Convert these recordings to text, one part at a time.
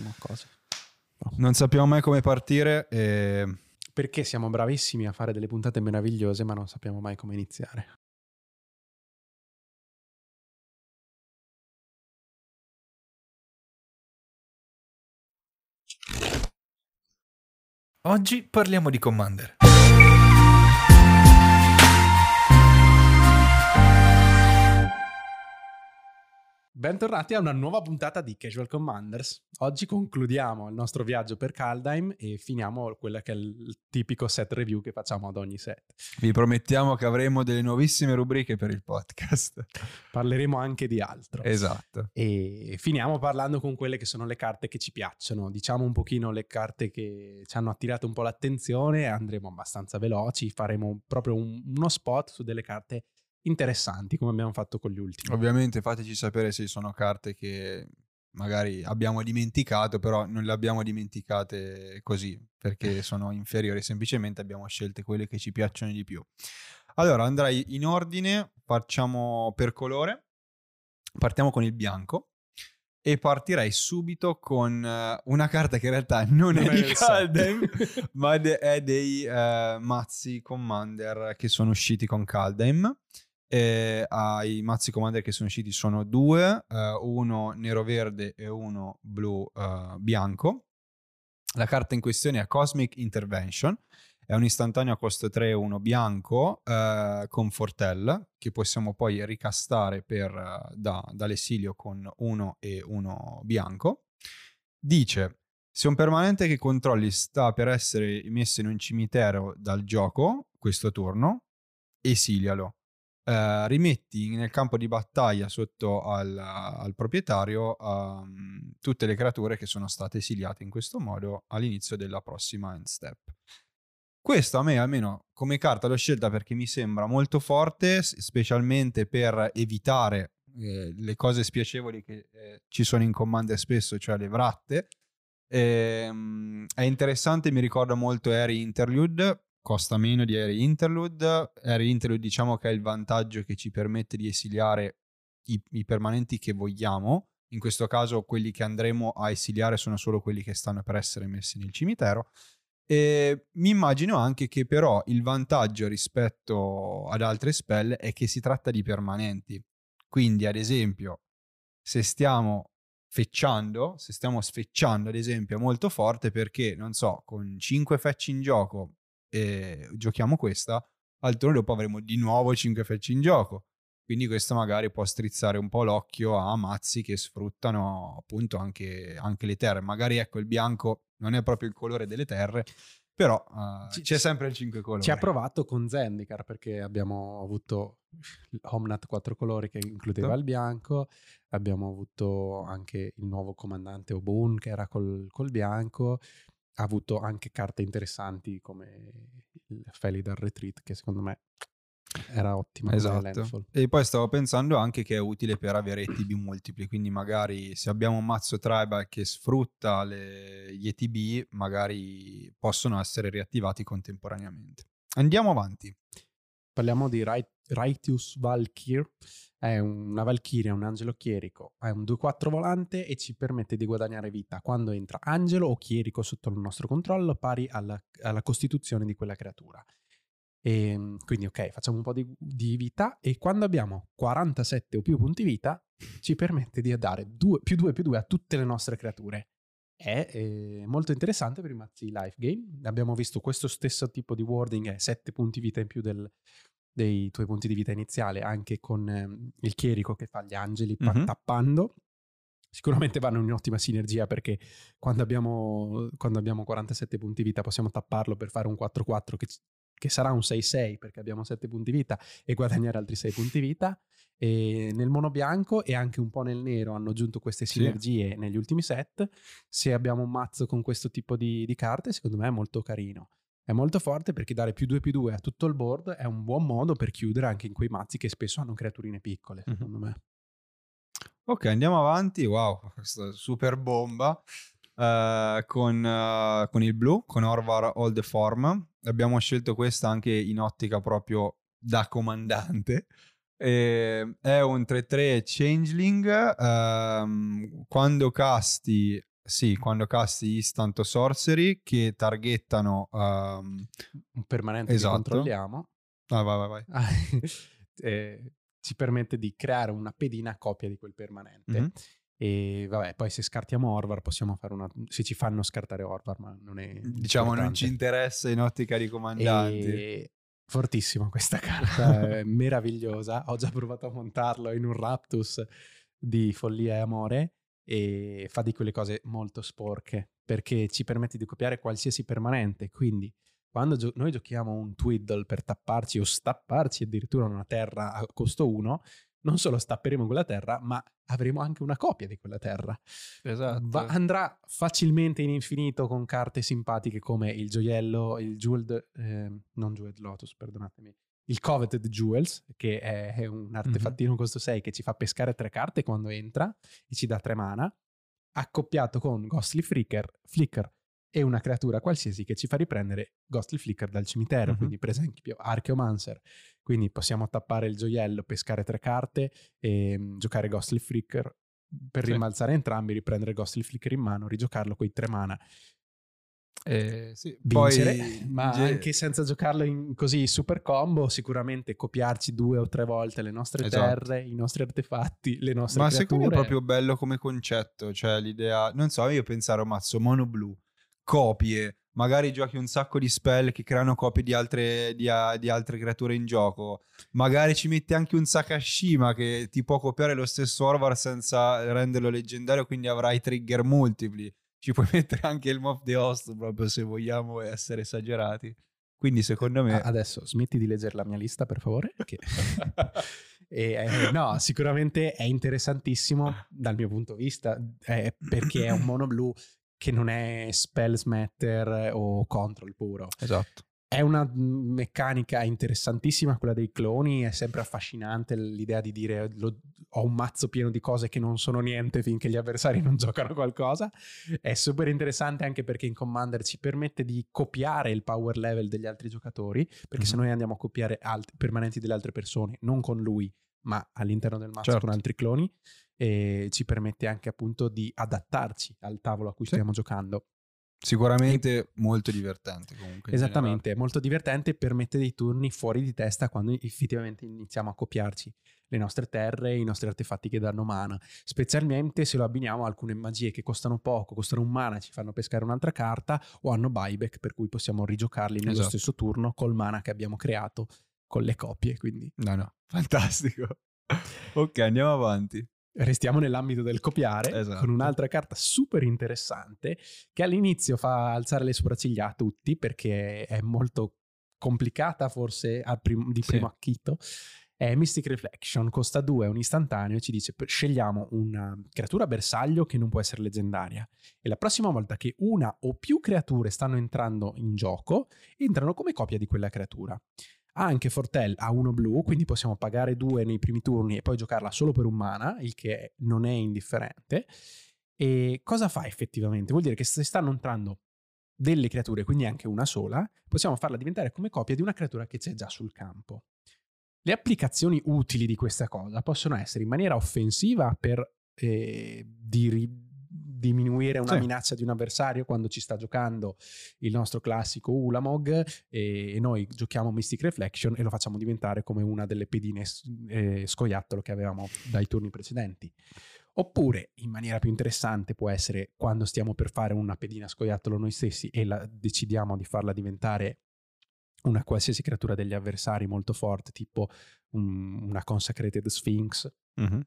sappiamo cose. No. Non sappiamo mai come partire e... Perché siamo bravissimi a fare delle puntate meravigliose, ma non sappiamo mai come iniziare. Oggi parliamo di Commander. Bentornati a una nuova puntata di Casual Commanders. Oggi concludiamo il nostro viaggio per Kaldheim e finiamo quello che è il tipico set review che facciamo ad ogni set. Vi promettiamo che avremo delle nuovissime rubriche per il podcast. Parleremo anche di altro. Esatto. E finiamo parlando con quelle che sono le carte che ci piacciono. Diciamo un pochino le carte che ci hanno attirato un po' l'attenzione, andremo abbastanza veloci, faremo proprio un, uno spot su delle carte interessanti come abbiamo fatto con gli ultimi. Ovviamente fateci sapere se sono carte che magari abbiamo dimenticato, però non le abbiamo dimenticate così, perché sono inferiori, semplicemente abbiamo scelte quelle che ci piacciono di più. Allora andrei in ordine, facciamo per colore, partiamo con il bianco e partirei subito con uh, una carta che in realtà non, non è, è di Kaldheim, ma è dei uh, mazzi Commander che sono usciti con Kaldheim. E ai mazzi commander che sono usciti sono due, uh, uno nero-verde e uno blu-bianco. Uh, la carta in questione è Cosmic Intervention, è un istantaneo a costo 3 1 bianco uh, con Fortell che possiamo poi ricastare per, da, dall'esilio con 1 e 1 bianco. Dice se un permanente che controlli sta per essere messo in un cimitero dal gioco questo turno, esilialo. Uh, rimetti nel campo di battaglia sotto al, al proprietario um, tutte le creature che sono state esiliate in questo modo all'inizio della prossima end step. Questo a me almeno come carta l'ho scelta perché mi sembra molto forte, specialmente per evitare eh, le cose spiacevoli che eh, ci sono in Commander spesso, cioè le vratte. E, um, è interessante, mi ricorda molto Harry Interlude, costa meno di Air Interlude. Air Interlude diciamo che è il vantaggio che ci permette di esiliare i, i, permanenti che vogliamo. In questo caso quelli che andremo a esiliare sono solo quelli che stanno per essere messi nel cimitero. E mi immagino anche che però il vantaggio rispetto ad altre spell è che si tratta di permanenti. Quindi ad esempio se stiamo fecciando, se stiamo sfecciando ad esempio è molto forte perché non so, con 5 fetch in gioco e giochiamo questa, al turno dopo avremo di nuovo 5 frecce in gioco. Quindi questo magari può strizzare un po' l'occhio a mazzi che sfruttano appunto anche, anche le terre. Magari ecco il bianco non è proprio il colore delle terre, però uh, c'è sempre il 5 colori. Ci ha provato con Zendikar perché abbiamo avuto Omnat 4 colori che includeva. Certo. il bianco, abbiamo avuto anche il nuovo comandante Obun che era col, col bianco, ha avuto anche carte interessanti come il Felidar Retreat che secondo me era ottima esatto. e poi stavo pensando anche che è utile per avere ETB multipli quindi magari se abbiamo un mazzo tribal che sfrutta le, gli ETB magari possono essere riattivati contemporaneamente. Andiamo avanti. Parliamo di Right, Righteous Valkyr è una Valchiria, un angelo chierico, è un 2-4 volante e ci permette di guadagnare vita quando entra angelo o chierico sotto il nostro controllo pari alla, alla costituzione di quella creatura. E, ehm, quindi ok, facciamo un po' di, di, vita e quando abbiamo 47 o più punti vita ci permette di dare due, più 2 più 2 a tutte le nostre creature. È eh, molto interessante per i mazzi life game. Abbiamo visto questo stesso tipo di wording, è 7 punti vita in più del, dei tuoi punti di vita iniziale anche con eh, il chierico che fa gli angeli mm-hmm. tappando. Sicuramente vanno in ottima sinergia perché quando abbiamo, quando abbiamo 47 punti vita possiamo tapparlo per fare un 4-4 che, che sarà un 6-6 perché abbiamo 7 punti vita e guadagnare altri 6 punti vita. E nel mono bianco e anche un po' nel nero hanno aggiunto queste sinergie sì. negli ultimi set. Se abbiamo un mazzo con questo tipo di, di carte, secondo me è molto carino è molto forte perché dare più 2 più 2 a tutto il board è un buon modo per chiudere anche in quei mazzi che spesso hanno creaturine piccole, mm-hmm. secondo me. Ok, andiamo avanti. Wow, questa super bomba. Uh, con, uh, con, il blu, con Orvar the Form. Abbiamo scelto questa anche in ottica proprio da comandante. E è un 3-3 changeling. Uh, quando casti sì, quando casti Instant o Sorcery che targettano... Um... Un permanente esatto. che controlliamo. Ah, vai, vai, vai. eh, ci permette di creare una pedina copia di quel permanente. Mm-hmm. E vabbè, poi se scartiamo Orvar possiamo fare una... se ci fanno scartare Orvar, ma non è... Diciamo importante. non ci interessa in ottica di comandanti. E... Fortissima questa carta, è meravigliosa. Ho già provato a montarlo in un Raptus di follia e amore e fa di quelle cose molto sporche perché ci permette di copiare qualsiasi permanente. Quindi quando gio- noi giochiamo un Twiddle per tapparci o stapparci addirittura una terra a costo 1, non solo stapperemo quella terra, ma avremo anche una copia di quella terra. Esatto. Va- andrà facilmente in infinito con carte simpatiche come il gioiello, il Jeweled, eh, non Jeweled Lotus, perdonatemi, il Coveted Jewels, che è un artefattino mm-hmm. costo 6 che ci fa pescare tre carte quando entra e ci dà tre mana, accoppiato con Ghostly Flicker, Flicker e una creatura qualsiasi che ci fa riprendere Ghostly Flicker dal cimitero, mm-hmm. quindi per esempio Archeomancer. Quindi possiamo tappare il gioiello, pescare tre carte e um, giocare Ghostly Flicker per sì. rimbalzare entrambi, riprendere Ghostly Flicker in mano, rigiocarlo con i tre mana. Eh, sì. Vincere, Poi, ma ge- anche senza giocarlo in così super combo, sicuramente copiarci due o tre volte le nostre esatto. terre, i nostri artefatti, le nostre ma creature. secondo me è proprio bello come concetto, cioè l'idea, non so, io pensare, mazzo, mono blu, copie, magari giochi un sacco di spell che creano copie di altre, di, di altre creature in gioco, magari ci metti anche un Sakashima che ti può copiare lo stesso Orvar senza renderlo leggendario, quindi avrai trigger multipli ci puoi mettere anche il Mob the Host proprio se vogliamo essere esagerati. Quindi secondo me... Adesso smetti di leggere la mia lista per favore. Che... e, eh, no, sicuramente è interessantissimo dal mio punto di vista eh, perché è un mono blu che non è spell smatter o control puro. Esatto. È una meccanica interessantissima quella dei cloni, è sempre affascinante l'idea di dire lo, ho un mazzo pieno di cose che non sono niente finché gli avversari non giocano qualcosa. È super interessante anche perché in Commander ci permette di copiare il power level degli altri giocatori, perché mm-hmm. se noi andiamo a copiare alt- permanenti delle altre persone, non con lui, ma all'interno del mazzo certo. con altri cloni, ci permette anche appunto di adattarci al tavolo a cui sì. stiamo giocando. Sicuramente e... molto divertente comunque. Esattamente, molto divertente, permette dei turni fuori di testa quando effettivamente iniziamo a copiarci le nostre terre, i nostri artefatti che danno mana, specialmente se lo abbiniamo a alcune magie che costano poco, costano un mana, ci fanno pescare un'altra carta o hanno buyback per cui possiamo rigiocarli nello esatto. stesso turno col mana che abbiamo creato con le copie, quindi... No, no, fantastico. ok, andiamo avanti. Restiamo nell'ambito del copiare esatto. con un'altra carta super interessante che all'inizio fa alzare le sopracciglia a tutti perché è molto complicata forse prim- di primo sì. acchito. È Mystic Reflection, costa 2, è un istantaneo e ci dice scegliamo una creatura bersaglio che non può essere leggendaria e la prossima volta che una o più creature stanno entrando in gioco, entrano come copia di quella creatura. Ha anche Fortel a uno blu, quindi possiamo pagare due nei primi turni e poi giocarla solo per un mana, il che non è indifferente. E cosa fa effettivamente? Vuol dire che se stanno entrando delle creature, quindi anche una sola, possiamo farla diventare come copia di una creatura che c'è già sul campo. Le applicazioni utili di questa cosa possono essere in maniera offensiva per eh, di, diminuire una sì. minaccia di un avversario quando ci sta giocando il nostro classico Ulamog e, e, noi giochiamo Mystic Reflection e lo facciamo diventare come una delle pedine eh, scoiattolo che avevamo dai turni precedenti. Oppure, in maniera più interessante, può essere quando stiamo per fare una pedina scoiattolo noi stessi e la, decidiamo di farla diventare una qualsiasi creatura degli avversari molto forte, tipo un, una Consecrated Sphinx. Mm-hmm.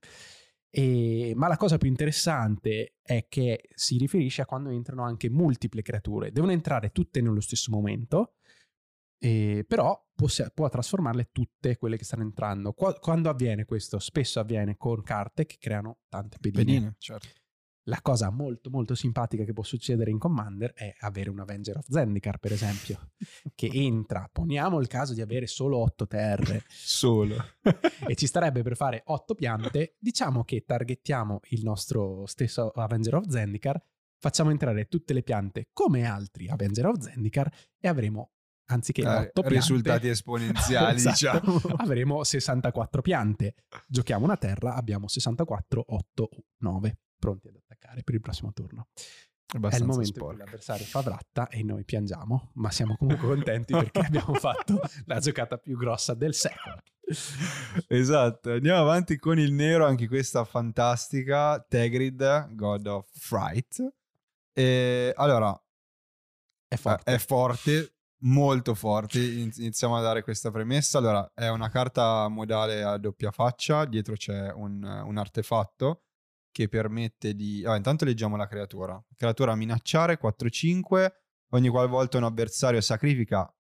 E, ma la cosa più interessante è che si riferisce a quando entrano anche multiple creature. Devono entrare tutte nello stesso momento, eh, però può, può, trasformarle tutte quelle che stanno entrando. Qu- quando avviene questo? Spesso avviene con carte che creano tante pedine. pedine certo. La cosa molto molto simpatica che può succedere in Commander è avere un Avenger of Zendikar, per esempio, che entra, poniamo il caso di avere solo 8 terre. solo. e ci starebbe per fare 8 piante, diciamo che targettiamo il nostro stesso Avenger of Zendikar, facciamo entrare tutte le piante come altri Avenger of Zendikar e avremo anziché eh, 8 piante, risultati esponenziali, esatto, diciamo. avremo 64 piante. Giochiamo una terra, abbiamo 64, 8, 9 pronti ad attaccare per il prossimo turno. È il momento sporca. in cui l'avversario fa vratta e noi piangiamo, ma siamo comunque contenti perché abbiamo fatto la giocata più grossa del secolo. Esatto, andiamo avanti con il nero, anche questa fantastica, Tegrid, God of Fright. E, allora, è forte. è forte, molto forte. Iniziamo a dare questa premessa. Allora, è una carta modale a doppia faccia, dietro c'è un, un artefatto che permette di... Ah, intanto leggiamo la creatura. Creatura minacciare 4-5, ogni qualvolta un avversario sacrifica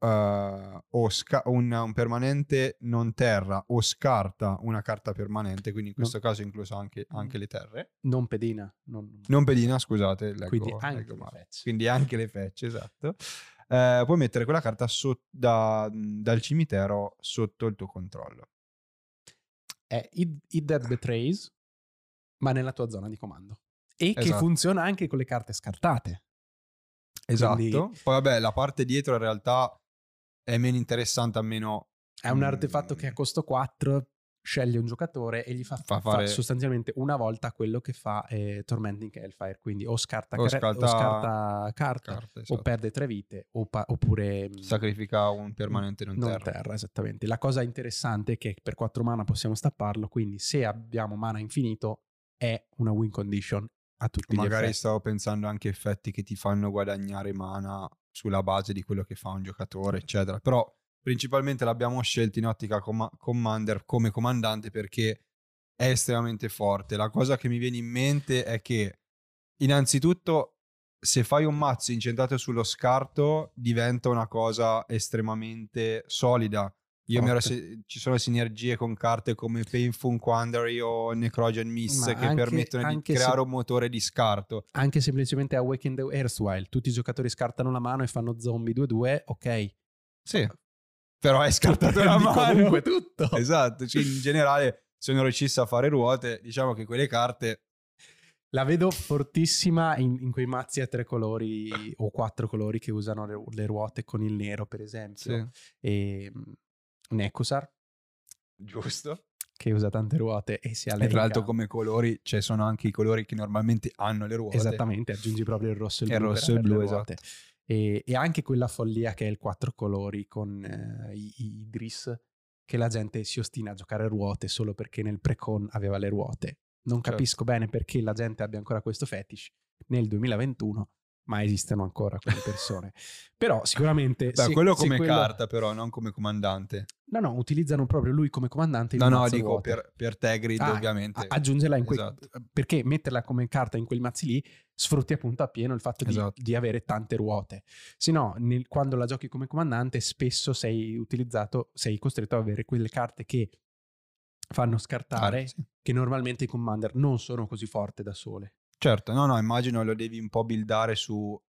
uh, o sca- un, un, permanente non terra o scarta una carta permanente, quindi in questo no. caso incluso anche, anche, le terre. Non pedina. Non, non pedina, scusate. Leggo, quindi, anche quindi anche le fecce, esatto. Uh, puoi mettere quella carta so- da, dal cimitero sotto il tuo controllo. È It, It Betrays ma nella tua zona di comando. E esatto. che funziona anche con le carte scartate. Esatto. Quindi... Poi vabbè, la parte dietro in realtà è meno interessante, a meno... È un artefatto che a costo 4 sceglie un giocatore e gli fa, fa fare fa sostanzialmente una volta quello che fa eh, Tormenting Hellfire, quindi o scarta, o scarta, o scarta carta, carta esatto. o perde tre vite o pa- oppure mm, sacrifica un permanente non, non terra. terra. Esattamente. La cosa interessante è che per 4 mana possiamo stapparlo, quindi se abbiamo mana infinito è una win condition a tutti Magari gli effetti. stavo pensando anche effetti che ti fanno guadagnare mana sulla base di quello che fa un giocatore, eccetera. Però principalmente l'abbiamo scelto in ottica com- commander come comandante perché è estremamente forte. La cosa che mi viene in mente è che innanzitutto se fai un mazzo incentrato sullo scarto diventa una cosa estremamente solida io mi ero se- ci sono sinergie con carte come Painful Quandary o Necrogen Miss Ma che anche, permettono di creare se... un motore di scarto. Anche semplicemente Awaken the Erstwhile. Tutti i giocatori scartano la mano e fanno zombie 2-2, ok. Sì. Però hai scartato la mano. Comunque tutto. Esatto. Cioè, in generale, se non riuscissi a fare ruote, diciamo che quelle carte la vedo fortissima in, in, quei mazzi a tre colori o quattro colori che usano le, le ruote con il nero, per esempio. Sì. E Necusar. Giusto. Che usa tante ruote e si allega. E tra l'altro come colori, cioè sono anche i colori che normalmente hanno le ruote. Esattamente, aggiungi proprio il rosso e il blu. Il rosso e il blu, esatto. E, e, anche quella follia che è il quattro colori con eh, i, i Idris, che la gente si ostina a giocare a ruote solo perché nel pre-con aveva le ruote. Non certo. capisco bene perché la gente abbia ancora questo fetish nel 2021 ma esistono ancora quelle persone. però sicuramente... Beh, se, quello come quello... carta però, non come comandante. No, no, utilizzano proprio lui come comandante. No, no, dico per, per Tegrid ah, ovviamente. Aggiungerla in quei... Esatto. Perché metterla come carta in quei mazzi lì sfrutti appunto appieno il fatto esatto. di, di, avere tante ruote. Se no, nel, quando la giochi come comandante spesso sei utilizzato, sei costretto ad avere quelle carte che fanno scartare, ah, sì. che normalmente i commander non sono così forti da sole. Certo, no, no, immagino lo devi un po' buildare su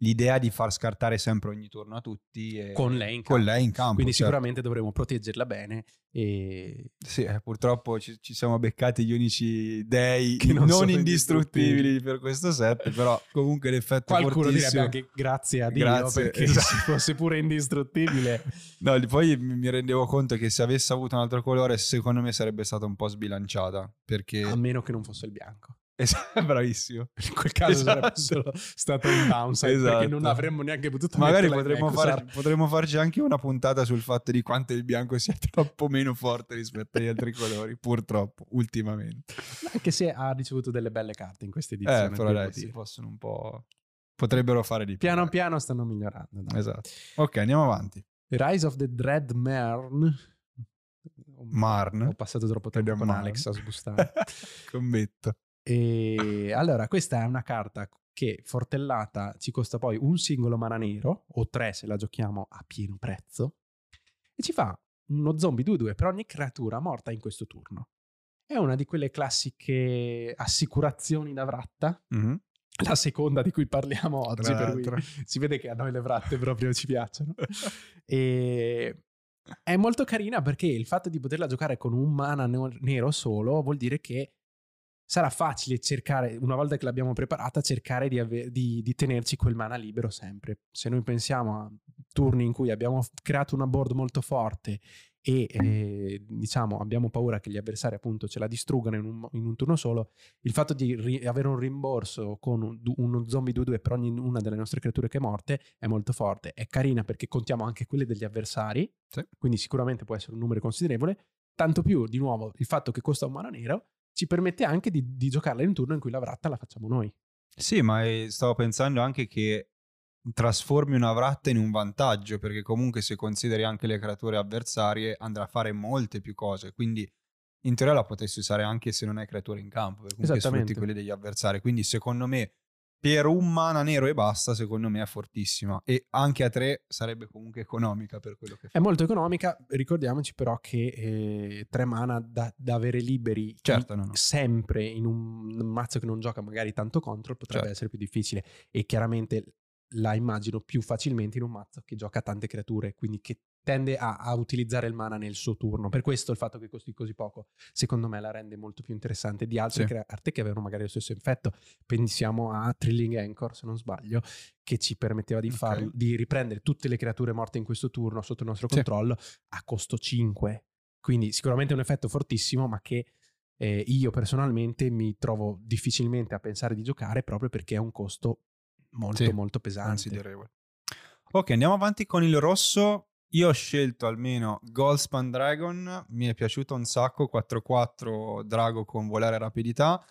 l'idea di far scartare sempre ogni turno a tutti con lei in campo. Con lei in campo Quindi certo. sicuramente dovremo proteggerla bene. E... Sì, eh, purtroppo ci, ci, siamo beccati gli unici dei che non, non indistruttibili per questo set, però comunque l'effetto è Qualcuno fortissimo. direbbe anche grazie a Dio grazie, perché esatto. se fosse pure indistruttibile. no, poi mi rendevo conto che se avesse avuto un altro colore secondo me sarebbe stata un po' sbilanciata. Perché... A meno che non fosse il bianco. Esatto, bravissimo. In quel caso esatto. sarebbe stato un downside esatto. perché non avremmo neanche potuto Magari potremmo, far, potremmo, farci anche una puntata sul fatto di quanto il bianco sia troppo meno forte rispetto agli altri colori, purtroppo, ultimamente. Anche se ha ricevuto delle belle carte in questa edizione. Eh, però dai, si possono un po'... Potrebbero fare di più. Piano dai. piano stanno migliorando. Dai. Esatto. Ok, andiamo avanti. Rise of the Dread Marn. Marn. Ho passato troppo tempo con Marn. Alex a sbustare. Commetto. E allora, questa è una carta che fortellata ci costa poi un singolo mana nero, o tre se la giochiamo a pieno prezzo, e ci fa uno zombie 2-2 per ogni creatura morta in questo turno. È una di quelle classiche assicurazioni da vratta. Mm-hmm. La seconda di cui parliamo oggi, per cui si vede che a noi le vratte proprio ci piacciono. e è molto carina perché il fatto di poterla giocare con un mana nero solo vuol dire che sarà facile cercare, una volta che l'abbiamo preparata, cercare di, ave- di, di, tenerci quel mana libero sempre. Se noi pensiamo a turni in cui abbiamo creato una board molto forte e eh, diciamo abbiamo paura che gli avversari appunto ce la distruggano in un, in un turno solo, il fatto di ri- avere un rimborso con un, uno zombie 2-2 per ognuna delle nostre creature che è morte è molto forte. È carina perché contiamo anche quelle degli avversari, Sì. quindi sicuramente può essere un numero considerevole. Tanto più, di nuovo, il fatto che costa un mana nero ci permette anche di, di giocarla in un turno in cui la vratta la facciamo noi. Sì, ma eh, stavo pensando anche che trasformi una vratta in un vantaggio, perché comunque se consideri anche le creature avversarie andrà a fare molte più cose, quindi in teoria la potresti usare anche se non hai creature in campo, perché comunque sfrutti quelle degli avversari, quindi secondo me per un mana nero e basta, secondo me è fortissima e anche a tre sarebbe comunque economica per quello che fa. È molto economica, ricordiamoci però che eh, tre mana da, da avere liberi Certo, in- no, no. sempre in un mazzo che non gioca magari tanto control potrebbe Certo. essere più difficile e chiaramente la immagino più facilmente in un mazzo che gioca tante creature, quindi che tende a, a utilizzare il mana nel suo turno. Per questo il fatto che costi così poco, secondo me, la rende molto più interessante di altre Sì. carte che avevano magari lo stesso effetto. Pensiamo a Trilling Anchor, se non sbaglio, che ci permetteva di, Ok. farlo- di riprendere tutte le creature morte in questo turno sotto il nostro Sì. controllo a costo 5. Quindi sicuramente è un effetto fortissimo, ma che eh, io personalmente mi trovo difficilmente a pensare di giocare proprio perché è un costo molto Sì, molto pesante. considerevole. Ok, andiamo avanti con il rosso. Io ho scelto almeno Goldspan Dragon, mi è piaciuto un sacco, 4-4 drago con volare rapidità.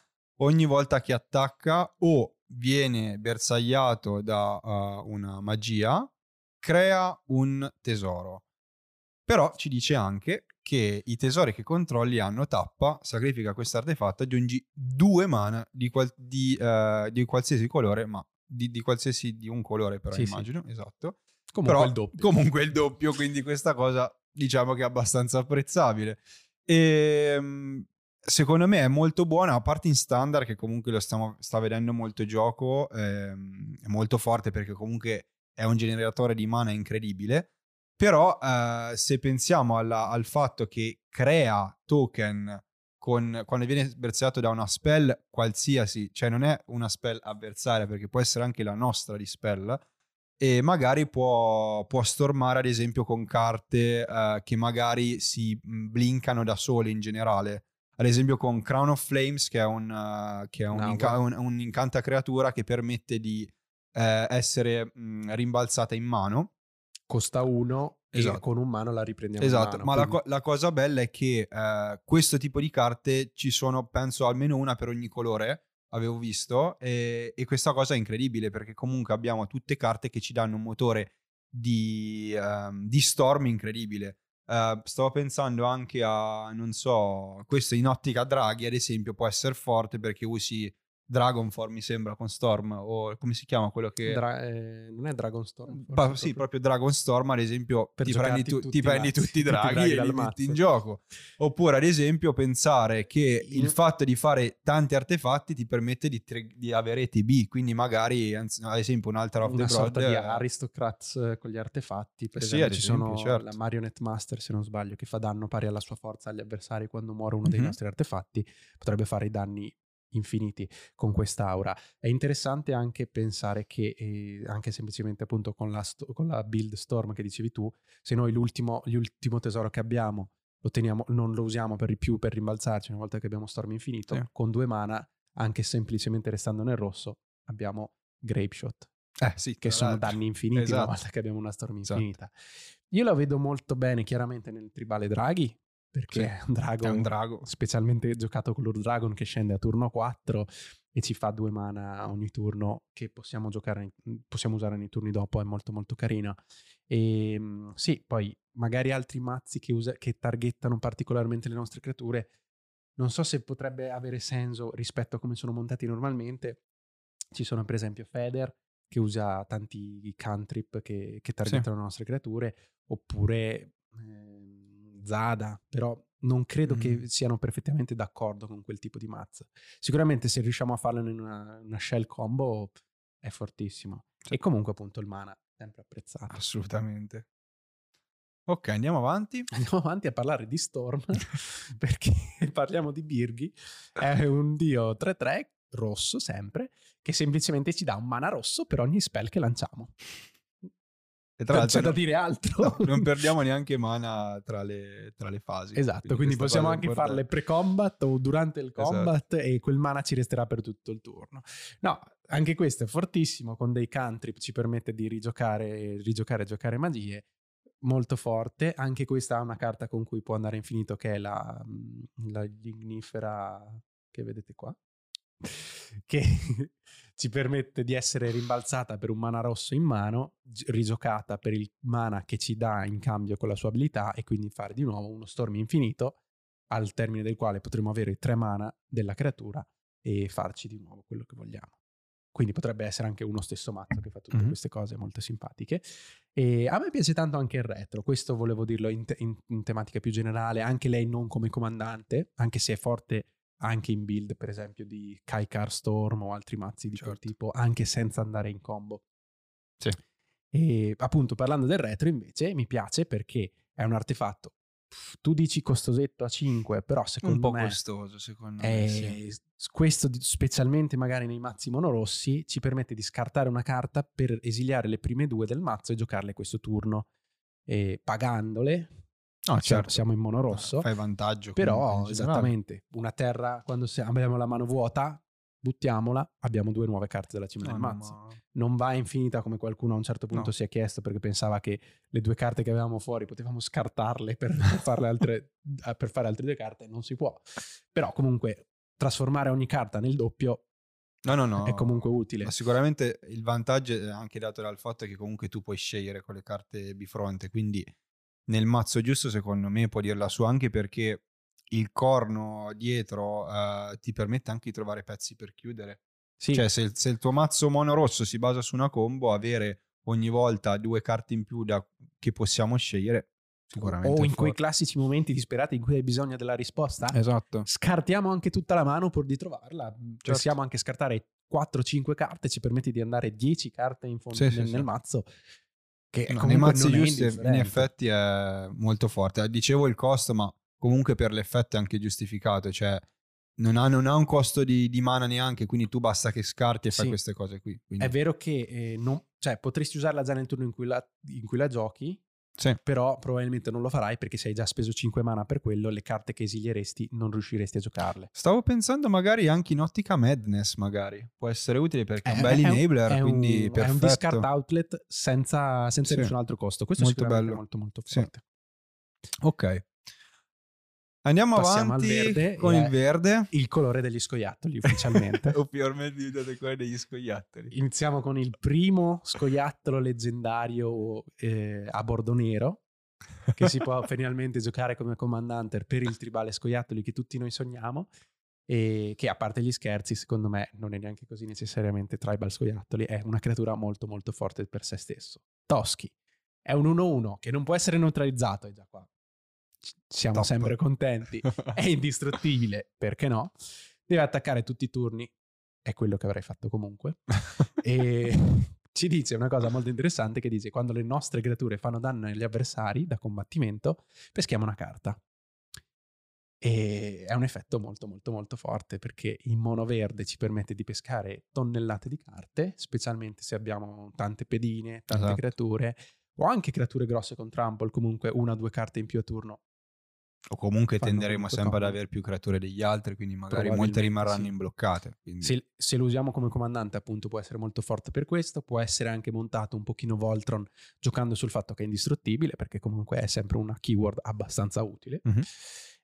Ogni volta che attacca o viene bersagliato da uh, una magia, crea un tesoro. Però ci dice anche che i tesori che controlli hanno tappa, sacrifica questo artefatto, aggiungi due mana di, qual- di, eh, di qualsiasi colore, ma di, di qualsiasi di un colore però Sì, sì. immagino, esatto. Comunque Però il doppio. comunque il doppio, quindi questa cosa diciamo che è abbastanza apprezzabile. E secondo me è molto buona, a parte in standard che comunque lo stiamo, sta vedendo molto gioco, ehm, è molto forte perché comunque è un generatore di mana incredibile. Però eh, se pensiamo alla- al fatto che crea token con, quando viene bersagliato da una spell qualsiasi, cioè non è una spell avversaria perché può essere anche la nostra di spell, e magari può, può stormare ad esempio con carte eh, che magari si blinkano da sole in generale. Ad esempio con Crown of Flames che è un, eh, che è un, Un inca- un- un incanta creatura che permette di eh, essere mh, rimbalzata in mano. Costa uno Esatto. e con un mano la riprendiamo Esatto, mano. ma la, quindi- co- la cosa bella è che eh, questo tipo di carte ci sono, penso, almeno una per ogni colore, avevo visto, e, e questa cosa è incredibile perché comunque abbiamo tutte carte che ci danno un motore di, ehm, di storm incredibile. Eh, stavo pensando anche a, non so, questo in ottica draghi, ad esempio, può essere forte perché usi Dragonform, mi sembra, con Storm, o come si chiama quello che... Dra- eh, non è Dragonstorm? Pa- sì, proprio Dragonstorm, ad esempio, ti prendi, tu- tutti ti i prendi mazzi, tutti i tutti i draghi, draghi e li metti in gioco. Oppure, ad esempio, pensare che Il- fatto di fare tanti artefatti ti permette di, tri- di avere TB, quindi magari, anzi, ad esempio, un'altra of una the Broad... sorta di eh, aristocrats eh, con gli artefatti. Per Sì, esempio, ci esempio, sono certo. la Marionette Master, se non sbaglio, che fa danno pari alla sua forza agli avversari quando muore uno dei Mhm. nostri artefatti. Potrebbe fare i danni infiniti con quest'aura. È interessante anche pensare che, eh, anche semplicemente appunto con la, sto- con la build storm che dicevi tu, se noi l'ultimo, l'ultimo tesoro che abbiamo lo teniamo, non lo usiamo per di più per rimbalzarci una volta che abbiamo storm infinito, Sì. con due mana, anche semplicemente restando nel rosso, abbiamo Grape Shot Eh, sì, che sono l'altro. danni infiniti Esatto. una volta che abbiamo una storm Esatto. infinita. Io la vedo molto bene chiaramente nel tribale draghi, perché Sì, è un drago, È un drago. specialmente giocato con Lord Dragon che scende a turno 4 e ci fa due mana ogni turno che possiamo giocare, possiamo usare nei turni dopo, è molto molto carina. E mm, sì, poi magari altri mazzi che, usa- che targettano particolarmente le nostre creature, non so se potrebbe avere senso rispetto a come sono montati normalmente. Ci sono per esempio Feder che usa tanti cantrip che, che targettano le nostre creature, oppure ehm, Zada, però non credo Mm. che siano perfettamente d'accordo con quel tipo di mazzo. Sicuramente se riusciamo a farlo in una, una shell combo è fortissimo. E comunque appunto il mana sempre apprezzato. Assolutamente. Ok, andiamo avanti. Andiamo avanti a parlare di Storm perché parliamo di Birghi. È un dio 3-3 rosso sempre che semplicemente ci dà un mana rosso per ogni spell che lanciamo. E tra non c'è l'altro da dire altro. no, non perdiamo neanche mana tra le, tra le fasi. Esatto, quindi, questa possiamo anche importante. farle pre-combat o durante il Esatto. combat e quel mana ci resterà per tutto il turno. No, anche questo è fortissimo, con dei cantrip ci permette di rigiocare, rigiocare giocare magie. Molto forte, anche questa ha una carta con cui può andare infinito che è la, mm, la lignifera che vedete qua, che ci permette di essere rimbalzata per un mana rosso in mano, gi- rigiocata per il mana che ci dà in cambio con la sua abilità e quindi fare di nuovo uno storm infinito al termine del quale potremo avere tre mana della creatura e farci di nuovo quello che vogliamo. Quindi potrebbe essere anche uno stesso mazzo che fa tutte Mhm. queste cose molto simpatiche. E a me piace tanto anche il retro, questo volevo dirlo in, te- in- in tematica più generale, anche lei non come comandante, anche se è forte anche in build per esempio di Kaikar Storm o altri mazzi di quel Certo. tipo, anche senza andare in combo. Sì. E appunto parlando del retro invece mi piace perché è un artefatto. Tu dici costosetto a 5, però un secondo po' me costoso, secondo me. sì. questo specialmente magari nei mazzi monorossi ci permette di scartare una carta per esiliare le prime due del mazzo e giocarle questo turno e pagandole No, siamo, certo. siamo in monorosso Fai vantaggio. però esattamente una terra quando abbiamo la mano vuota buttiamola abbiamo due nuove carte della cima No, del no, mazzo ma- non va infinita come qualcuno a un certo punto No. si è chiesto perché pensava che le due carte che avevamo fuori potevamo scartarle per, per farle altre, eh, per fare altre due carte, non si può. Però comunque trasformare ogni carta nel doppio No, no, no. è comunque utile. Ma sicuramente il vantaggio è anche dato dal fatto che comunque tu puoi scegliere con le carte bifronte, quindi nel mazzo giusto secondo me può dirla su anche perché il corno dietro eh, ti permette anche di trovare pezzi per chiudere. Sì, Cioè se, se il tuo mazzo mono rosso si basa su una combo, avere ogni volta due carte in più da- che possiamo scegliere sicuramente. o in quei classici momenti disperati in cui hai bisogno della risposta, Esatto. scartiamo anche tutta la mano pur di trovarla. Certo. Possiamo anche scartare 4-5 carte, ci permette di andare 10 carte in fondo sì, nel, sì. nel mazzo. Che No, nei mazzi giusti in effetti è molto forte. Dicevo il costo, ma comunque per l'effetto è anche giustificato. Cioè, non ha, non ha un costo di, di mana neanche, quindi tu basta che scarti e fai Sì. queste cose qui. Quindi, È vero che eh, non- cioè, potresti usarla già nel turno in cui la, in cui la giochi, Sì. però probabilmente non lo farai perché se hai già speso 5 mana per quello, le carte che esilieresti non riusciresti a giocarle. Stavo pensando magari anche in ottica Madness, magari. Può essere utile perché è un È- bel è un- enabler, è un, quindi è un perfetto. discard outlet senza, senza Sì. nessun altro costo. Questo Molto sicuramente bello. è molto molto Sì. forte. Ok. Andiamo Passiamo avanti verde con il è- verde. Il colore degli scoiattoli ufficialmente. Ufficialmente diventate quelli degli scoiattoli. Iniziamo con il primo scoiattolo leggendario eh, a bordo nero che si può finalmente giocare come comandante per il tribale scoiattoli che tutti noi sogniamo e che a parte gli scherzi secondo me non è neanche così necessariamente tribal scoiattoli è una creatura molto molto forte per se stesso Toschi è un 1-1 che non può essere neutralizzato e già qua siamo Top. sempre contenti è indistruttibile, perché no? Deve attaccare tutti i turni, è quello che avrei fatto comunque. e ci dice una cosa molto interessante che dice quando le nostre creature fanno danno agli avversari da combattimento, peschiamo una carta. E è un effetto molto molto molto forte perché in mono verde ci permette di pescare tonnellate di carte, specialmente se abbiamo tante pedine, tante Esatto. creature o anche creature grosse con trample, comunque una o due carte in più a turno O comunque tenderemo sempre ad avere più creature degli altri, quindi magari molte rimarranno sì. imbloccate. Se, se lo usiamo come comandante, appunto, può essere molto forte per questo. Può essere anche montato un pochino Voltron giocando sul fatto che è indistruttibile, perché comunque è sempre una keyword abbastanza utile. Mhm.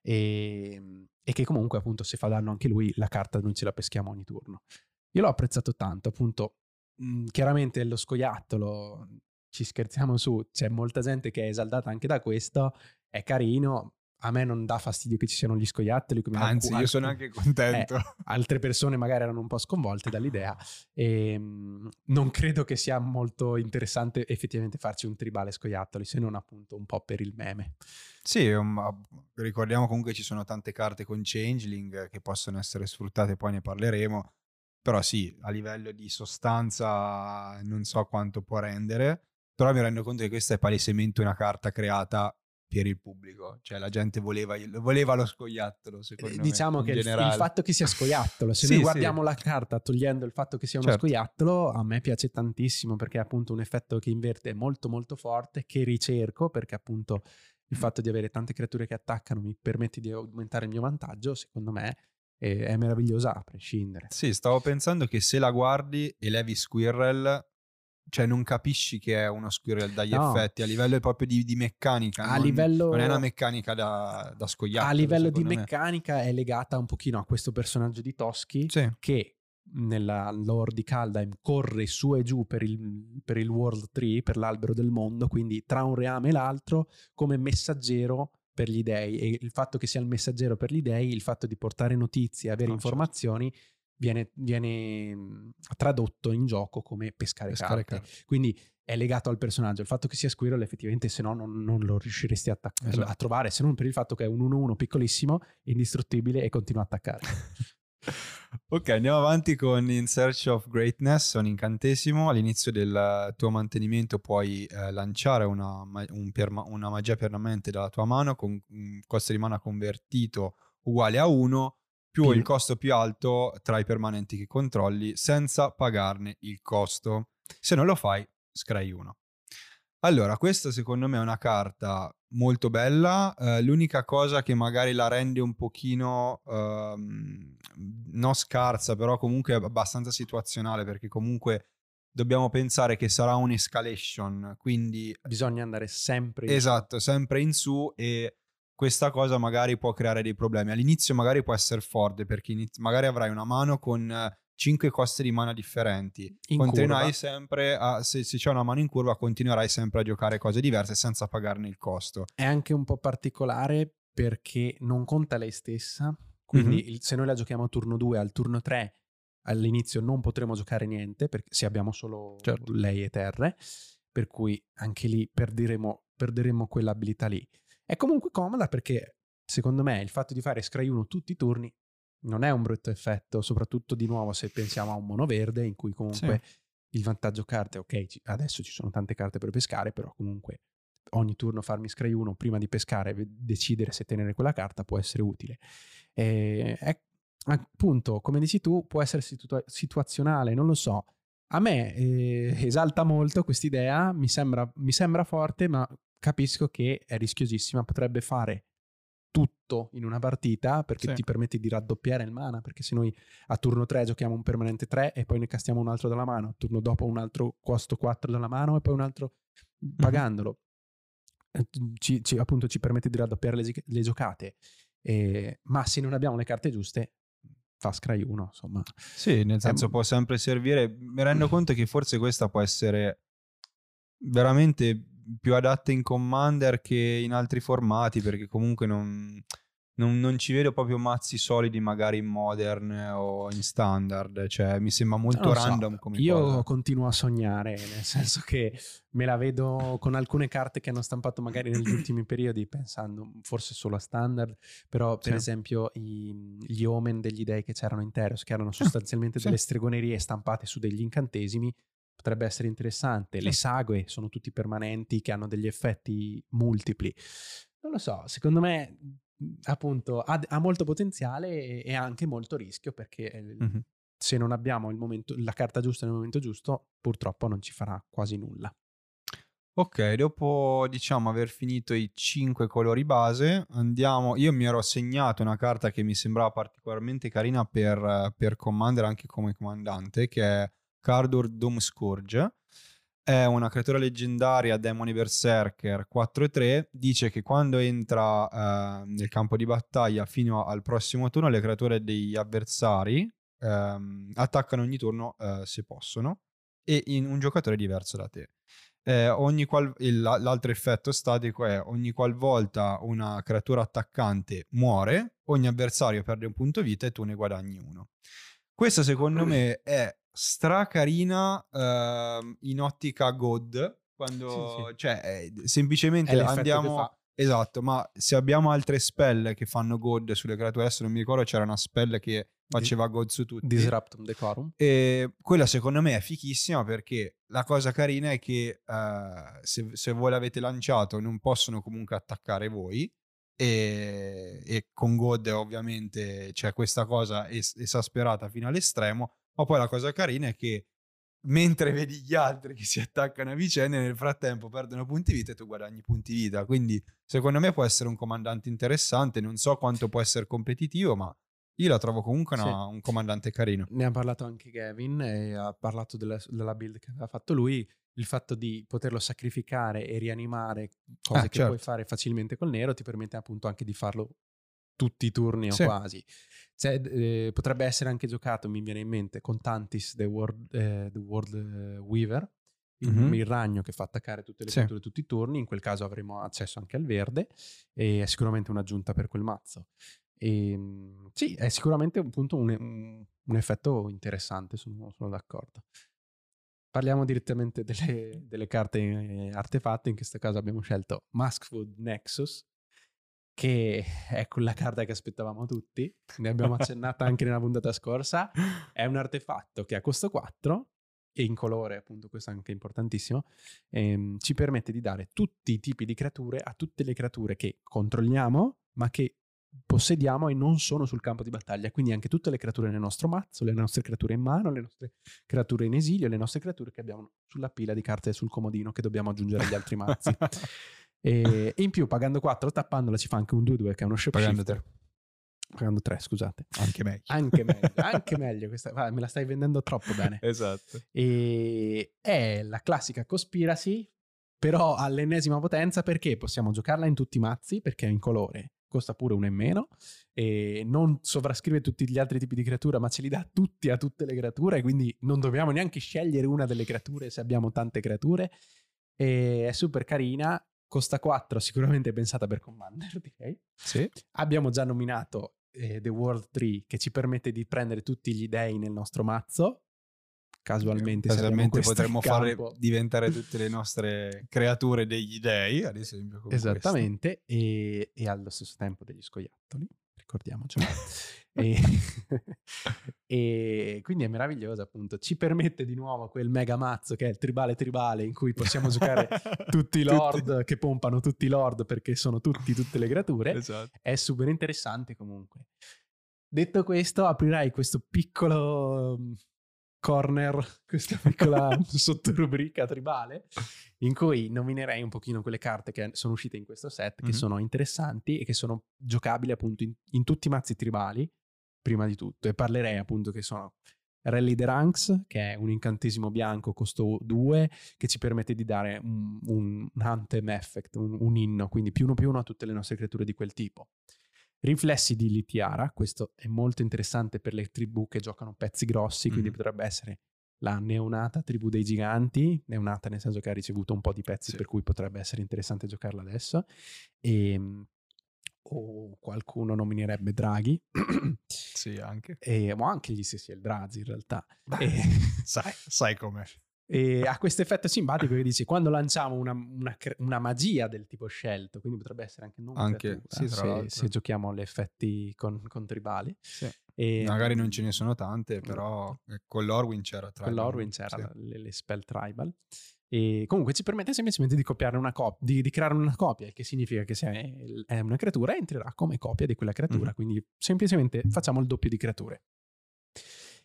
E, e che comunque, appunto, se fa danno anche lui, la carta noi ce la peschiamo ogni turno. Io l'ho apprezzato tanto, appunto. mh, chiaramente lo scoiattolo, ci scherziamo su, c'è molta gente che è esaldata anche da questo. È carino. A me non dà fastidio che ci siano gli scoiattoli. Come Anzi, io sono anche contento. altre persone magari erano un po' sconvolte dall'idea e mm, non credo che sia molto interessante effettivamente farci un tribale scoiattoli se non appunto un po' per il meme Sì, ma ricordiamo comunque ci sono tante carte con Changeling che possono essere sfruttate, poi ne parleremo. Però sì, a livello di sostanza non so quanto può rendere, però mi rendo conto che questa è palesemente una carta creata per il pubblico, cioè la gente voleva, voleva lo scoiattolo, secondo me. Diciamo che il, il, fatto che sia scoiattolo, se Sì, noi sì. guardiamo la carta togliendo il fatto che sia uno Certo. scoiattolo, a me piace tantissimo perché è appunto un effetto che inverte molto molto forte, che ricerco perché appunto il fatto di avere tante creature che attaccano mi permette di aumentare il mio vantaggio, secondo me è, è meravigliosa a prescindere. Sì, stavo pensando che se la guardi e levi Squirrel, cioè non capisci che è uno Squirrel dagli No. effetti, a livello proprio di, di meccanica. A non, livello- non è una meccanica da, da scoiattolo. a livello di me. meccanica è legata un pochino a questo personaggio di Toschi Sì, che nella lore di Kaldheim corre su e giù per il, per il World Tree, per l'albero del mondo, quindi tra un reame e l'altro come messaggero per gli dei e il fatto che sia il messaggero per gli dei, il fatto di portare notizie, avere No, certo. Viene, viene mh, tradotto in gioco come pescare, pescare carte. carte. Quindi è legato al personaggio. Il fatto che sia Squirrel effettivamente se no non, non lo riusciresti a, attac- Esatto. a trovare, se non per il fatto che è un 1-1 piccolissimo, indistruttibile e continua a attaccare. Ok, andiamo avanti con In Search of Greatness, un incantesimo. All'inizio del tuo mantenimento puoi eh, lanciare una, un perma- una magia permanente dalla tua mano con un costo di mana convertito uguale a 1 più il costo più alto tra i permanenti che controlli senza pagarne il costo. Se non lo fai, scrai 1. Allora, questa secondo me è una carta molto bella. eh, l'unica cosa che magari la rende un pochino ehm, non scarsa, però comunque abbastanza situazionale, perché comunque dobbiamo pensare che sarà un'escalation, quindi Bisogna andare sempre in esatto, sempre in su e questa cosa magari può creare dei problemi. All'inizio magari può essere forte perché iniz- magari avrai una mano con 5 costi di mana differenti. In Continuerai curva. sempre a, se, se c'è una mano in curva, continuerai sempre a giocare cose diverse senza pagarne il costo. È anche un po' particolare perché non conta lei stessa, quindi Mhm. il- se noi la giochiamo a turno 2, al turno 3 all'inizio non potremo giocare niente perché se abbiamo solo Certo. lei e terre, per cui anche lì perderemo, perderemo quell'abilità lì. È comunque comoda perché secondo me il fatto di fare Scry 1 tutti i turni non è un brutto effetto, soprattutto di nuovo se pensiamo a un mono verde in cui comunque il vantaggio carte, ok, adesso ci sono tante carte per pescare, però comunque ogni turno farmi scry 1 prima di pescare e decidere se tenere quella carta può essere utile. E, è- appunto, come dici tu, può essere situa- situazionale, non lo so. A me eh, esalta molto quest'idea, mi sembra, mi sembra forte, ma capisco che è rischiosissima, potrebbe fare tutto in una partita perché Sì. ti permette di raddoppiare il mana, perché se noi a turno 3 giochiamo un permanente 3 e poi ne castiamo un altro dalla mano, a turno dopo un altro costo 4 dalla mano e poi un altro pagandolo. Eh, Ci, ci- appunto ci permette di raddoppiare le, le giocate. Eh, ma se non abbiamo le carte giuste, fa scry 1, insomma. Sì, nel senso Ehm, può sempre servire. Mi rendo conto che forse questa può essere veramente più adatta in Commander che in altri formati, perché comunque non, non- non ci vedo proprio mazzi solidi magari in Modern o in Standard. Cioè, mi sembra molto lo so, random come Io cosa. continuo a sognare, nel senso che me la vedo con alcune carte che hanno stampato magari negli ultimi periodi, pensando forse solo a standard, però per Sì. esempio i- gli omen degli dei che c'erano in Teros, che erano sostanzialmente sì. delle stregonerie stampate su degli incantesimi, potrebbe essere interessante. Le sague sono tutti permanenti che hanno degli effetti multipli. Non lo so, secondo me appunto ha, ha molto potenziale e, anche molto rischio perché Mhm. se non abbiamo il momento- la carta giusta nel momento giusto, purtroppo non ci farà quasi nulla. Ok, dopo diciamo aver finito i cinque colori base, andiamo. Io mi ero segnato una carta che mi sembrava particolarmente carina per, per Commander anche come comandante, che è Cardur Doom Scourge. È una creatura leggendaria, Demone Berserker 4 e 3. Dice che quando entra eh, nel campo di battaglia fino al prossimo turno, le creature degli avversari ehm, attaccano ogni turno eh, se possono e in un giocatore diverso da te. Eh, qual- l'altro effetto statico è ogni qualvolta una creatura attaccante muore, ogni avversario perde un punto vita e tu ne guadagni uno. Questa secondo me è stracarina ehm, in ottica God, quando Sì, sì. cioè eh, semplicemente È andiamo... Esatto, ma se abbiamo altre spell che fanno God sulle creature, adesso non mi ricordo, c'era una spell che faceva God su tutti. Disruptum Decorum. E quella secondo me è fichissima perché la cosa carina è che uh, se, se, voi l'avete lanciato non possono comunque attaccare voi e, e con God ovviamente c'è questa cosa es- esasperata fino all'estremo, ma poi la cosa carina è che mentre vedi gli altri che si attaccano a vicenda nel frattempo perdono punti vita e tu guadagni punti vita. Quindi secondo me può essere un comandante interessante, non so quanto può essere competitivo, ma io la trovo comunque una, sì. un comandante carino. Ne ha parlato anche Gavin e ha parlato della, della, build che aveva fatto lui. Il fatto di poterlo sacrificare e rianimare, cose ah, che certo. puoi fare facilmente col nero, ti permette appunto anche di farlo tutti i turni sì. o quasi. Cioè, eh, potrebbe essere anche giocato, mi viene in mente, con Tantis The World, eh, the World eh, Weaver, il, mm-hmm. il, ragno che fa attaccare tutte le sì. creature tutti i turni, in quel caso avremo accesso anche al verde e è sicuramente un'aggiunta per quel mazzo. E, ehm, sì, è sicuramente appunto un, un, un effetto interessante, sono, sono, d'accordo. Parliamo direttamente delle, delle carte eh, artefatte, in questo caso abbiamo scelto Maskwood Nexus, che è quella carta che aspettavamo tutti, ne abbiamo accennata anche nella puntata scorsa, è un artefatto che a costo 4 e in colore, appunto questo è anche importantissimo, ehm, ci permette di dare tutti i tipi di creature a tutte le creature che controlliamo, ma che possediamo e non sono sul campo di battaglia, quindi anche tutte le creature nel nostro mazzo, le nostre creature in mano, le nostre creature in esilio, le nostre creature che abbiamo sulla pila di carte sul comodino che dobbiamo aggiungere agli altri mazzi. E, in più, pagando 4, tappandola ci fa anche un 2-2 che è uno shop Pagando 3. Pagando 3, scusate. Anche meglio. Anche meglio, anche meglio. Questa, va, me la stai vendendo troppo bene. esatto. E è la classica conspiracy, però all'ennesima potenza perché possiamo giocarla in tutti i mazzi, perché è in colore, costa pure uno in meno, e non sovrascrive tutti gli altri tipi di creatura, ma ce li dà tutti a tutte le creature, quindi non dobbiamo neanche scegliere una delle creature se abbiamo tante creature. E è super carina costa 4, sicuramente pensata per Commander, direi. Sì. Abbiamo già nominato eh, The World 3 che ci permette di prendere tutti gli dei nel nostro mazzo. Casualmente, Casualmente potremmo fare diventare tutte le nostre creature degli dei, ad esempio. Esattamente, e, e, allo stesso tempo degli scoiattoli, ricordiamocelo. E, e, quindi è meraviglioso appunto ci permette di nuovo quel mega mazzo che è il tribale tribale in cui possiamo giocare tutti i lord tutti. che pompano tutti i lord perché sono tutti tutte le creature esatto. è super interessante comunque detto questo aprirai questo piccolo corner, questa piccola sottorubrica tribale, in cui nominerei un pochino quelle carte che sono uscite in questo set, che mm-hmm. sono interessanti e che sono giocabili appunto in, in, tutti i mazzi tribali, prima di tutto, e parlerei appunto che sono Rally the Ranks, che è un incantesimo bianco costo 2, che ci permette di dare un, un anthem effect, un, un inno, quindi più uno più uno a tutte le nostre creature di quel tipo. Riflessi di Litiara, questo è molto interessante per le tribù che giocano pezzi grossi, quindi mm. potrebbe essere la neonata tribù dei giganti, neonata nel senso che ha ricevuto un po' di pezzi sì. per cui potrebbe essere interessante giocarla adesso. E, ehm, o qualcuno nominerebbe Draghi. sì, anche. E, o anche gli stessi Eldrazi in realtà. E, sai, sai com'è. E ha questo effetto simpatico che dici quando lanciamo una, una, una, magia del tipo scelto, quindi potrebbe essere anche non anche, sì, se, se, giochiamo gli effetti con, con tribali. Sì. E, Magari non ce ne sono tante, però esatto. con l'Orwin c'era tribal. Con l'Orwin c'era sì. le, le, spell tribal. E comunque ci permette semplicemente di copiare una copia, di, di, creare una copia, il che significa che se è una creatura entrerà come copia di quella creatura, mm. quindi semplicemente facciamo il doppio di creature.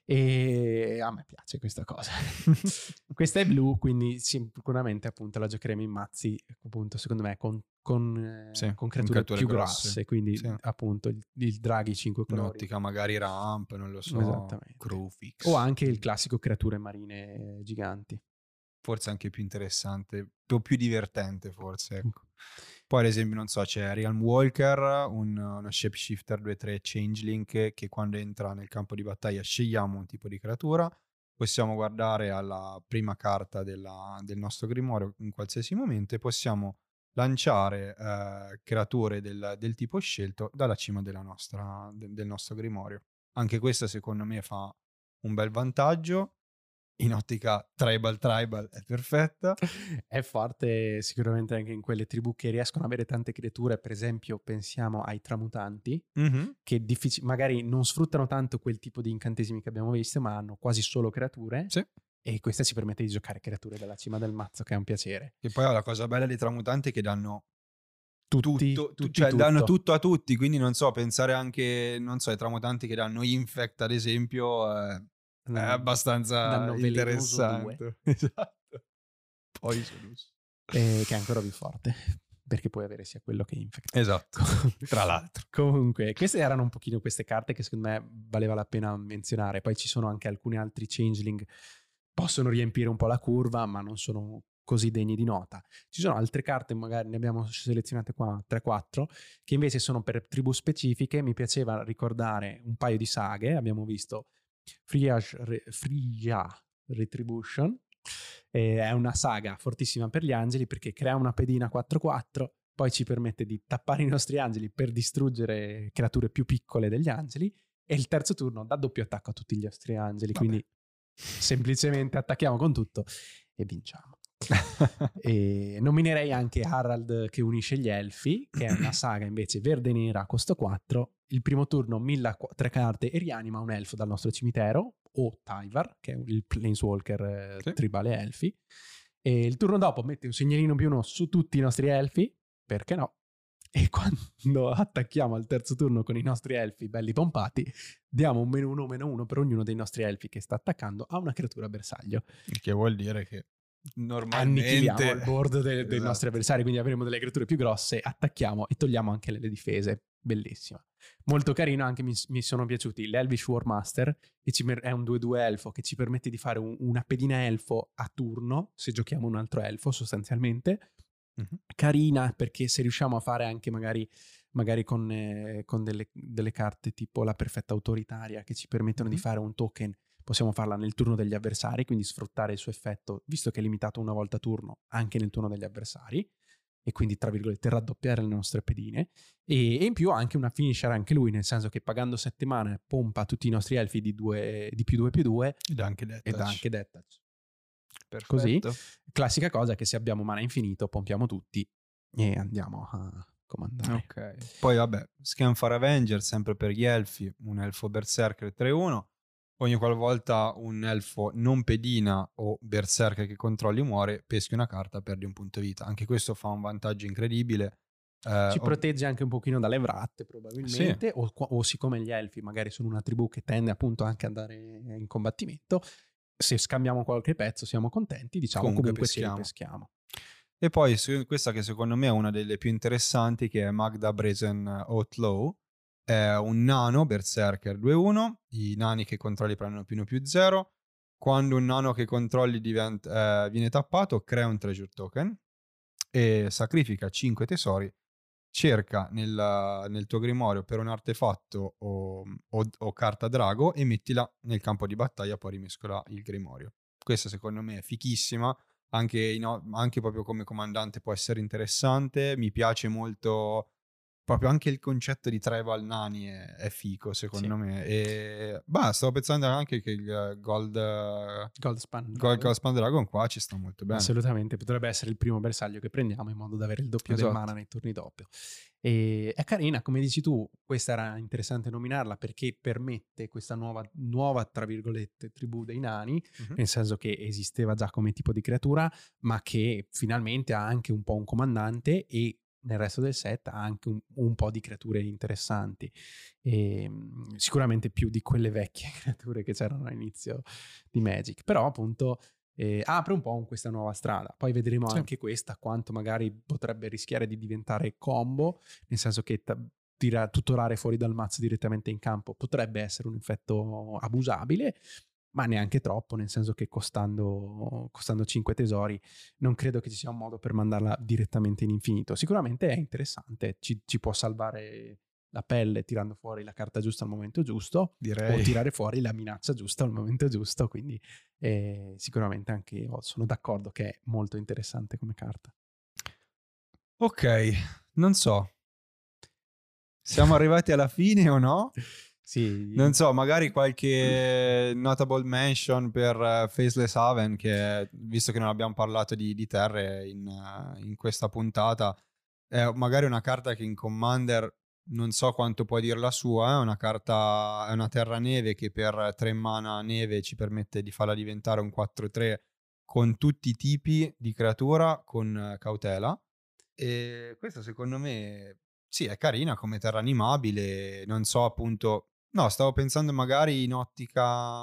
E a me piace questa cosa. questa è blu, quindi sicuramente appunto la giocheremo in mazzi, appunto secondo me con, con, eh, sì, con creature, creature, più grosse, grosse quindi sì. appunto il, il draghi 5 colori. In ottica magari ramp, non lo so. Crewfix. O anche il classico creature marine giganti. Forse anche più interessante, o più divertente forse, ecco. Poi ad esempio, non so, c'è Realm Walker, un, uno shapeshifter 2-3 changeling che quando entra nel campo di battaglia scegliamo un tipo di creatura. Possiamo guardare alla prima carta della, del nostro grimorio in qualsiasi momento e possiamo lanciare eh, creature del, del, tipo scelto dalla cima nostra, de, del nostro grimorio. Anche questa secondo me fa un bel vantaggio in ottica tribal tribal è perfetta. È forte sicuramente anche in quelle tribù che riescono ad avere tante creature, per esempio pensiamo ai tramutanti, mm-hmm. che diffic- magari non sfruttano tanto quel tipo di incantesimi che abbiamo visto, ma hanno quasi solo creature. Sì. e questa ci permette di giocare creature dalla cima del mazzo, che è un piacere. E poi la cosa bella dei tramutanti è che danno Tutti, tutto, tutti cioè tutto. danno tutto a tutti, quindi non so, pensare anche, non so, ai tramutanti che danno infect ad esempio eh, è abbastanza interessante. Esatto. Poi Solus. eh, che è ancora più forte, perché puoi avere sia quello che infect. Esatto, tra l'altro. Comunque, queste erano un pochino queste carte che secondo me valeva la pena menzionare. Poi ci sono anche alcuni altri changeling possono riempire un po' la curva, ma non sono così degni di nota. Ci sono altre carte, magari ne abbiamo selezionate qua 3-4, che invece sono per tribù specifiche. Mi piaceva ricordare un paio di saghe. Abbiamo visto Friage, Re- Frigia Retribution. Eh, è una saga fortissima per gli angeli perché crea una pedina 4-4, poi ci permette di tappare i nostri angeli per distruggere creature più piccole degli angeli. E il terzo turno dà doppio attacco a tutti gli nostri angeli. Vabbè. Quindi semplicemente attacchiamo con tutto e vinciamo. E nominerei anche Harald che unisce gli elfi, che è una saga invece verde e nera a costo 4. Il primo turno milla tre carte e rianima un elfo dal nostro cimitero, o Tyvar, che è il planeswalker eh, Sì. tribale elfi. E il turno dopo mette un segnalino più uno su tutti i nostri elfi, perché no? E quando attacchiamo al terzo turno con i nostri elfi belli pompati, diamo un meno uno meno uno per ognuno dei nostri elfi che sta attaccando a una creatura bersaglio Il che vuol dire che normalmente il board de- dei Esatto. nostri avversari, quindi avremo delle creature più grosse, attacchiamo e togliamo anche le, le difese. Bellissima. Molto carino, anche mi, mi sono piaciuti l'Elvish War Master, che ci è un 2-2 elfo che ci permette di fare un- una pedina elfo a turno, se giochiamo un altro elfo sostanzialmente. Mhm. Carina perché se riusciamo a fare anche magari, magari con, eh, con delle, delle carte tipo la perfetta autoritaria che ci permettono di Mhm. fare un token possiamo farla nel turno degli avversari, quindi sfruttare il suo effetto, visto che è limitato una volta turno, anche nel turno degli avversari, e quindi, tra virgolette, raddoppiare le nostre pedine. E, e in più anche una finisher anche lui, nel senso che pagando 7 mana pompa tutti i nostri elfi di, due, di più 2 più 2 ed anche Death e dà Touch. anche Death Touch. Perfetto. Così. Classica cosa che se abbiamo mana infinito pompiamo tutti e andiamo a comandare. Ok. Poi vabbè, Scanfar Avenger sempre per gli elfi, un elfo berserker 3-1. Ogni qualvolta un elfo non pedina o berserker che controlli muore, peschi una carta, perdi un punto vita. Anche questo fa un vantaggio incredibile. Eh, Ci protegge anche un pochino dalle vratte probabilmente, o, qua- o siccome gli elfi magari sono una tribù che tende appunto anche ad andare in combattimento, se scambiamo qualche pezzo siamo contenti, diciamo Comunque comunque, ci peschiamo. ripeschiamo. E poi questa che secondo me è una delle più interessanti, che è Magda Brazen Outlaw. È un nano berserker 2-1. I nani che controlli prendono più 1 più 0. Quando un nano che controlli divent- eh, viene tappato, crea un treasure token e sacrifica 5 tesori. Cerca nel, nel tuo grimorio per un artefatto o, o- o carta drago e mettila nel campo di battaglia, poi rimescola il grimorio. Questa secondo me è fichissima anche, in anche proprio come comandante può essere interessante. Mi piace molto proprio anche il concetto di tribal nani è, è fico secondo Sì. me. E bah, stavo pensando anche che il Gold, eh, Goldspan. Gold Goldspan Dragon qua ci sta molto bene. Assolutamente, potrebbe essere il primo bersaglio che prendiamo in modo da avere il doppio Esatto. del mana nei turni doppio. E è carina, come dici tu, questa era interessante nominarla perché permette questa nuova, nuova tra virgolette, tribù dei nani, Mhm. nel senso che esisteva già come tipo di creatura, ma che finalmente ha anche un po' un comandante e nel resto del set ha anche un, un po' di creature interessanti. E, mh, sicuramente più di quelle vecchie creature che c'erano all'inizio di Magic. Però appunto eh, apre un po' questa nuova strada. Poi vedremo Sì. anche questa quanto magari potrebbe rischiare di diventare combo, nel senso che ta- tira, tutorare fuori dal mazzo direttamente in campo potrebbe essere un effetto abusabile, ma neanche troppo, nel senso che costando, costando 5 tesori non credo che ci sia un modo per mandarla direttamente in infinito. Sicuramente è interessante, ci, ci può salvare la pelle tirando fuori la carta giusta al momento giusto o Direi. tirare fuori la minaccia giusta al momento giusto, quindi eh, sicuramente anche io sono d'accordo che è molto interessante come carta. Ok, non so. Siamo arrivati alla fine o no? Sì, Non so, magari qualche notable mention per eh, Faceless Haven, che visto che non abbiamo parlato di, di terre in, eh, in questa puntata, è magari una carta che in Commander non so quanto può dire la sua, è una carta, è una terra neve che per 3 mana neve ci permette di farla diventare un 4-3 con tutti i tipi di creatura con cautela. E questa secondo me sì, è carina come terra animabile, non so appunto, no, stavo pensando magari in ottica,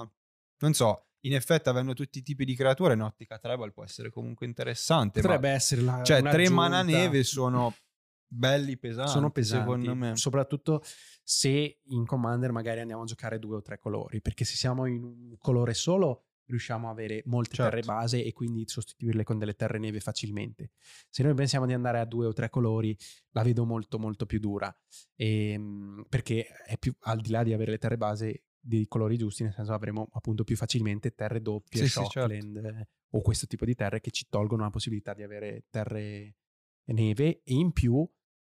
non so, in effetti avendo tutti i tipi di creature in ottica tribal può essere comunque interessante. Potrebbe essere la Cioè, tre mana neve sono belli pesanti, sono pesanti, secondo me. Soprattutto se in Commander magari andiamo a giocare due o tre colori, perché se siamo in un colore solo riusciamo a avere molte certo. terre base e quindi sostituirle con delle terre neve facilmente. Se noi pensiamo di andare a due o tre colori, la vedo molto molto più dura, e, ehm, perché è più, al di là di avere le terre base dei colori giusti, nel senso avremo appunto più facilmente terre doppie, sì, shockland sì, certo. o questo tipo di terre che ci tolgono la possibilità di avere terre neve e in più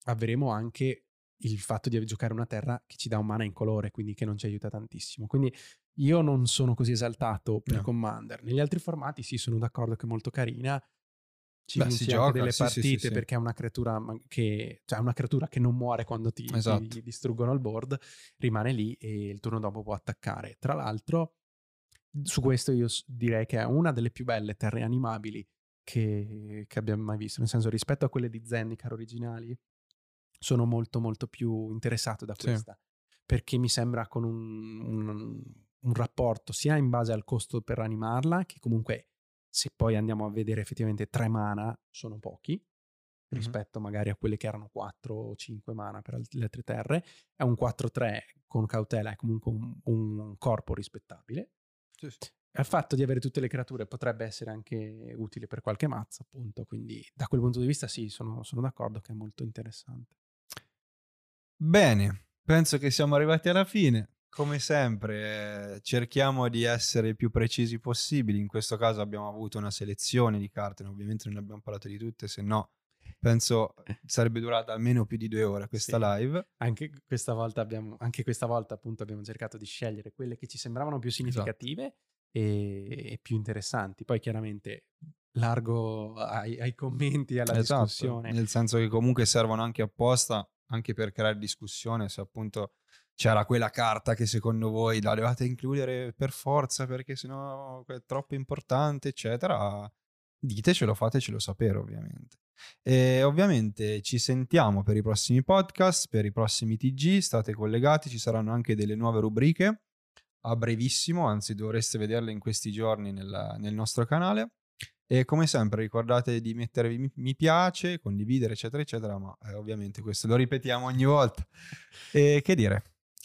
avremo anche il fatto di giocare una terra che ci dà un mana in colore, quindi che non ci aiuta tantissimo. Quindi io non sono così esaltato per no. Commander. Negli altri formati sì, sono d'accordo che è molto carina. Ci Beh, si gioca delle sì, partite sì, sì, perché è una creatura che cioè una creatura che non muore quando ti, esatto. ti distruggono il board, rimane lì e il turno dopo può attaccare. Tra l'altro, su questo io direi che è una delle più belle terre animabili che, che abbiamo mai visto. Nel senso, rispetto a quelle di Zendikar originali, sono molto molto più interessato da questa. Perché mi sembra con un, un un rapporto sia in base al costo per animarla, che comunque se poi andiamo a vedere effettivamente 3 mana sono pochi mm-hmm. rispetto magari a quelle che erano 4 o 5 mana per le altre terre, è un 4-3 con cautela, è comunque un, un corpo rispettabile. Sì, sì. Il fatto di avere tutte le creature potrebbe essere anche utile per qualche mazza, appunto, quindi da quel punto di vista sì, sono, sono d'accordo che è molto interessante. Bene, penso che siamo arrivati alla fine. Come sempre, eh, cerchiamo di essere il più precisi possibili. In questo caso abbiamo avuto una selezione di carte, ovviamente non abbiamo parlato di tutte, se no penso sarebbe durata almeno più di due ore questa sì. live. Anche questa volta abbiamo, anche questa volta appunto abbiamo cercato di scegliere quelle che ci sembravano più significative esatto. e, e, più interessanti. Poi chiaramente largo ai, ai commenti, alla esatto, discussione. Nel senso che comunque servono anche apposta, anche per creare discussione, se appunto c'era quella carta che secondo voi la dovete includere per forza perché sennò è troppo importante, eccetera, ditecelo, fatecelo sapere ovviamente. E ovviamente ci sentiamo per i prossimi podcast, per i prossimi TG, state collegati, ci saranno anche delle nuove rubriche a brevissimo, anzi dovreste vederle in questi giorni nel, nel nostro canale. E come sempre ricordate di mettere mi, mi piace, condividere, eccetera, eccetera, ma eh, ovviamente questo lo ripetiamo ogni volta. E che dire?